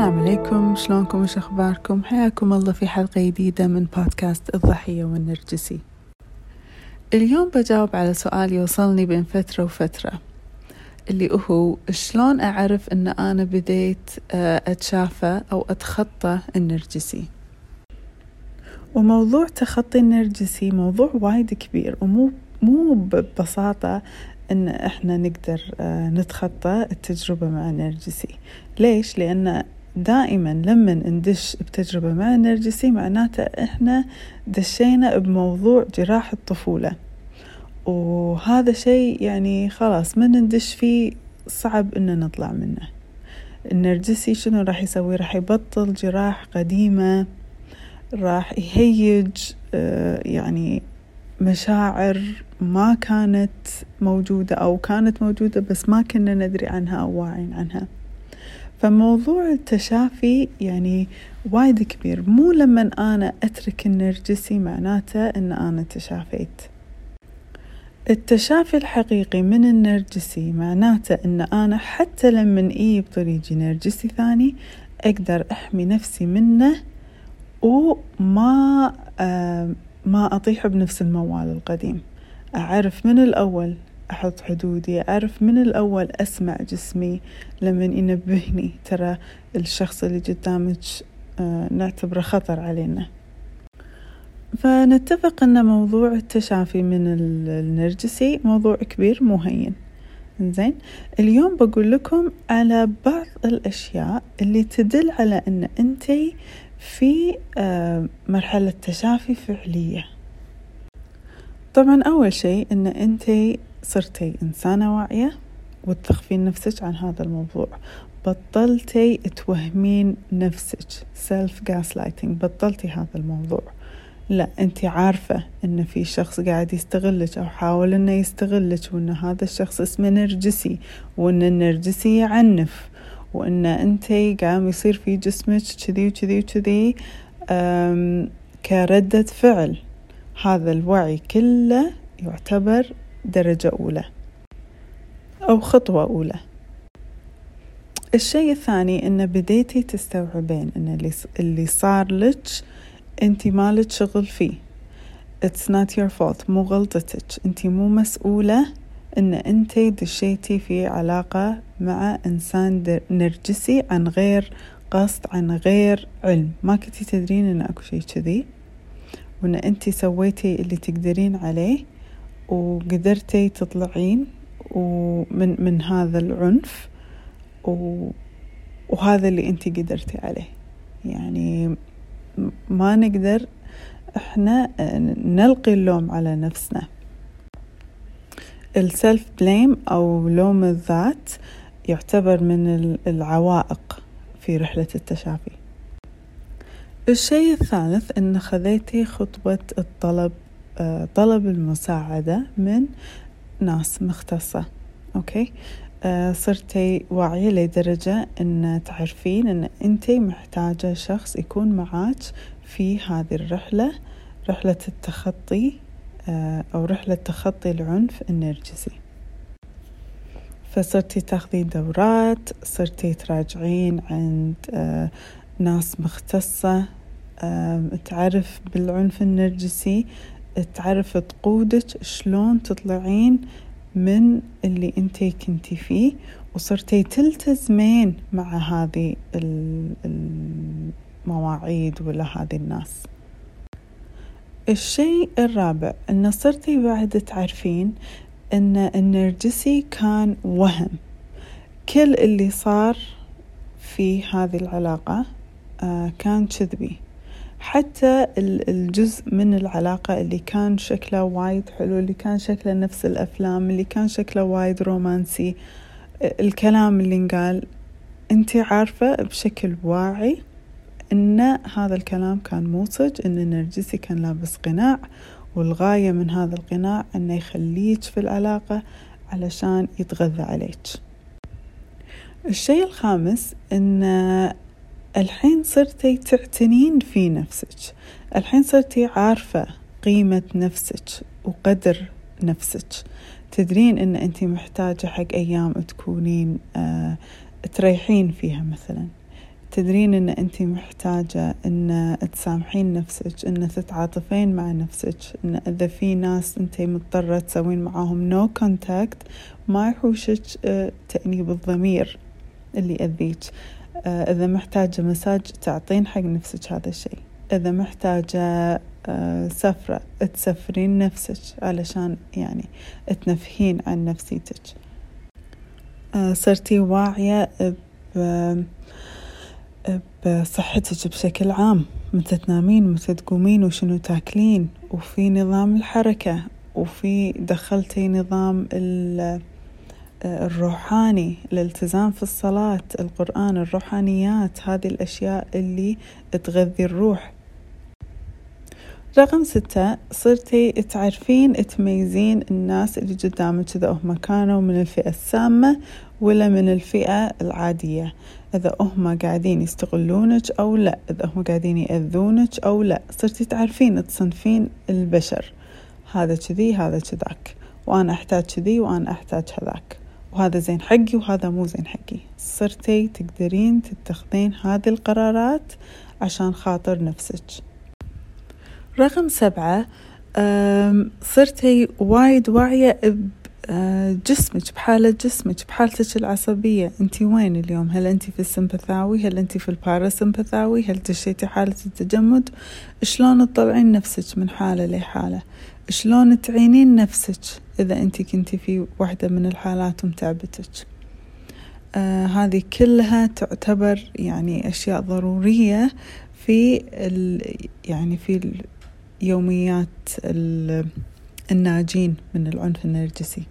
السلام عليكم. شلونكم؟ وش أخباركم؟ حياكم الله في حلقة جديدة من بودكاست الضحية والنرجسي. اليوم بجاوب على سؤال يوصلني بين فترة وفترة اللي هو شلون أعرف أن أنا بديت آه، أتشافى أو أتخطى النرجسي؟ وموضوع تخطي النرجسي موضوع وايد كبير ومو مو ببساطة إن إحنا نقدر آه، نتخطى التجربة مع النرجسي. ليش؟ لأن دائما لما ندش بتجربة مع النرجسي معناته إحنا دشينا بموضوع جراح الطفولة. وهذا شيء يعني خلاص من ندش فيه صعب ان نطلع منه. النرجسي شنو راح يسوي؟ راح يبطل جراح قديمة راح يهيج آه، يعني مشاعر ما كانت موجودة أو كانت موجودة بس ما كنا ندري عنها أو واعين عنها. فموضوع التشافي يعني وايد كبير. مو لما أنا أترك النرجسي معناته أن أنا تشافيت. التشافي الحقيقي من النرجسي معناته أن أنا حتى لما إيه بطريقي نرجسي ثاني أقدر أحمي نفسي منه وما آه ما أطيح بنفس الموال القديم. أعرف من الأول أحط حدودي أعرف من الأول أسمع جسمي. لما ينبهني ترى الشخص اللي قدامك آه، نعتبره خطر علينا. فنتفق أن موضوع التشافي من النرجسي موضوع كبير مو هين زين اليوم بقول لكم على بعض الأشياء اللي تدل على أن أنتي في آه، مرحلة تشافي فعلية. طبعا أول شيء أن أنت صرتي إنسانة واعية وتخفين نفسك عن هذا الموضوع. بطلتي توهمين نفسك. self gaslighting بطلتي هذا الموضوع. لا أنت عارفة إن في شخص قاعد يستغلك أو حاول إنه يستغلك وإن هذا الشخص اسمه نرجسي وإن النرجسي يعنف وإن أنت قام يصير في جسمك كذي وكذي وكذي كردة فعل. هذا الوعي كله يعتبر درجة أولى أو خطوة أولى. الشيء الثاني إن بديتي تستوعبين إن اللي, صار لك أنت مالك شغل فيه. It's not your fault مو غلطتك. أنت مو مسؤولة إن أنت دشيتي في علاقة مع إنسان نرجسي عن غير قصد عن غير علم. ما كنتي تدرين إن أكو شيء كذي. وإن أنت سويتي اللي تقدرين عليه وقدرتي تطلعين ومن من هذا العنف و وهذا اللي أنت قدرتي عليه. يعني ما نقدر إحنا نلقي اللوم على نفسنا. السلف بليم أو لوم الذات يعتبر من العوائق في رحلة التشافي. الشيء الثالث أن خذيتي خطوة الطلب طلب المساعدة من ناس مختصة أوكي؟ آه، صرتي واعية لدرجة أن تعرفين أن أنت محتاجة شخص يكون معاك في هذه الرحلة رحلة التخطي آه، أو رحلة تخطي العنف النرجسي. فصرتي تاخذين دورات صرتي تراجعين عند آه، ناس مختصة تعرف بالعنف النرجسي تعرف تقودك شلون تطلعين من اللي انتي كنتي فيه وصرتي تلتزمين مع هذه المواعيد ولا هذه الناس. الشيء الرابع أن صرتي بعد تعرفين أن النرجسي كان وهم. كل اللي صار في هذه العلاقة آه، كان كذبي. حتى الجزء من العلاقة اللي كان شكله وايد حلو اللي كان شكله نفس الأفلام اللي كان شكله وايد رومانسي الكلام اللي انقال انت عارفة بشكل واعي إن هذا الكلام كان موصج إن النرجسي كان لابس قناع والغاية من هذا القناع إنه يخليك في العلاقة علشان يتغذى عليك. الشيء الخامس إن الحين صرتي تعتنين في نفسك. الحين صرتي عارفة قيمة نفسك وقدر نفسك. تدرين إن أنت محتاجة حق أيام تكونين آه تريحين فيها مثلا. تدرين إن أنت محتاجة إن تسامحين نفسك إن تتعاطفين مع نفسك إن إذا في ناس أنت مضطرة تسوين معاهم no no contact ما يحوشك آه، تأنيب الضمير اللي يأذيك آه، إذا محتاجة مساج تعطين حق نفسك هذا الشيء. إذا محتاجة آه، سفرة تسفرين نفسك علشان يعني تنفهين عن نفسيتك. صرتي واعية بصحتك بشكل عام. متى تنامين متى تقومين وشنو تاكلين وفي نظام الحركة وفي دخلتي نظام الروحاني الالتزام في الصلاة القرآن الروحانيات هذه الأشياء اللي تغذي الروح. رقم ستة صرتي تعرفين تميزين الناس اللي قدامك إذا هم كانوا من الفئة السامة ولا من الفئة العادية. إذا هم قاعدين يستغلونك أو لا إذا هم قاعدين يأذونك أو لا. صرتي تعرفين تصنفين البشر. هذا كذي هذا كذاك. وأنا أحتاج كذي وأنا أحتاج هذاك. وهذا زين حقي وهذا مو زين حقي. صرتي تقدرين تتخذين هذه القرارات عشان خاطر نفسك. رقم سبعة صرتي وايد واعية بجسمك بحالة جسمك بحالتك العصبية. انت وين اليوم؟ هل انت في السمبثاوي؟ هل انت في الباراسمبثاوي؟ هل دشيتي حالة التجمد؟ شلون تطلعين نفسك من حالة لحالة؟ شلون تعينين نفسك إذا أنت كنتي في واحدة من الحالات ومتعبتك؟ آه هذه كلها تعتبر يعني أشياء ضرورية في ال يعني في يوميات الناجين من العنف النرجسي.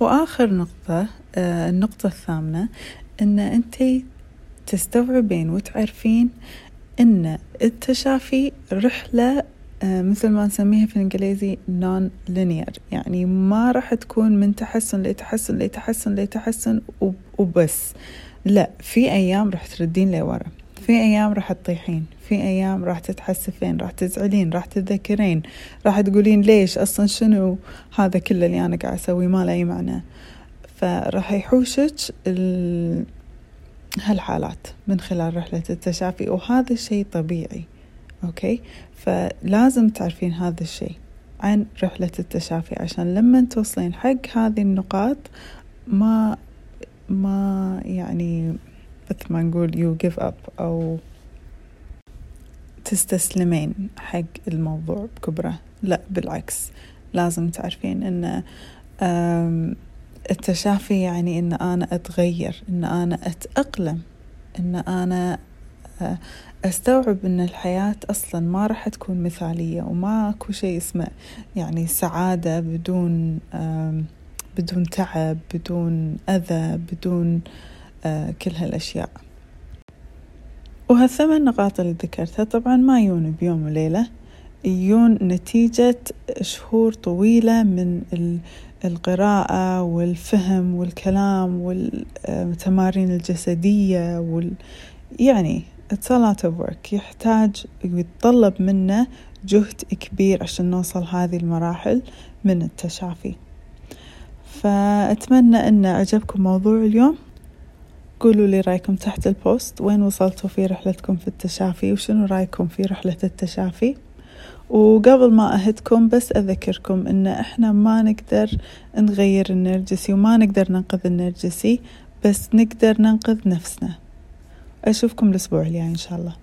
وآخر نقطة آه النقطة الثامنة أن أنت تستوعبين وتعرفين أن التشافي رحلة مثل ما نسميها في الإنجليزي نون لينير يعني ما راح تكون من تحسن لتحسن لتحسن لتحسن وبس. لا في أيام راح تردين لورا. في أيام راح تطيحين. في أيام راح تتحسفين راح تزعلين راح تتذكرين راح تقولين ليش أصلا شنو؟ هذا كله اللي أنا قاعد أسويه ما له أي معنى. فراح يحوشك هالحالات من خلال رحلة التشافي. وهذا الشيء طبيعي. أوكي فلازم تعرفين هذا الشيء عن رحلة التشافي عشان لما توصلين حق هذه النقاط ما ما يعني مثل ما نقول you give up أو تستسلمين حق الموضوع بكبره. لا بالعكس. لازم تعرفين إن التشافي يعني إن أنا أتغير إن أنا أتأقلم إن أنا أستوعب إن الحياة أصلا ما راح تكون مثالية وماكو شيء اسمه يعني سعادة بدون بدون تعب بدون أذى بدون كل هالأشياء. وهالثمان نقاط اللي ذكرتها طبعا ما يون بيوم وليلة يون نتيجة شهور طويلة من القراءة والفهم والكلام والتمارين الجسدية وال يعني it's a lot of work. يحتاج ويتطلب منا جهد كبير عشان نوصل هذه المراحل من التشافي. فأتمنى أن عجبكم موضوع اليوم. قولوا لي رأيكم تحت البوست وين وصلتوا في رحلتكم في التشافي؟ وشنو رأيكم في رحلة التشافي؟ وقبل ما أهدكم بس أذكركم إن إحنا ما نقدر نغير النرجسي وما نقدر ننقذ النرجسي بس نقدر ننقذ نفسنا. أشوفكم الأسبوع الجاي إن شاء الله.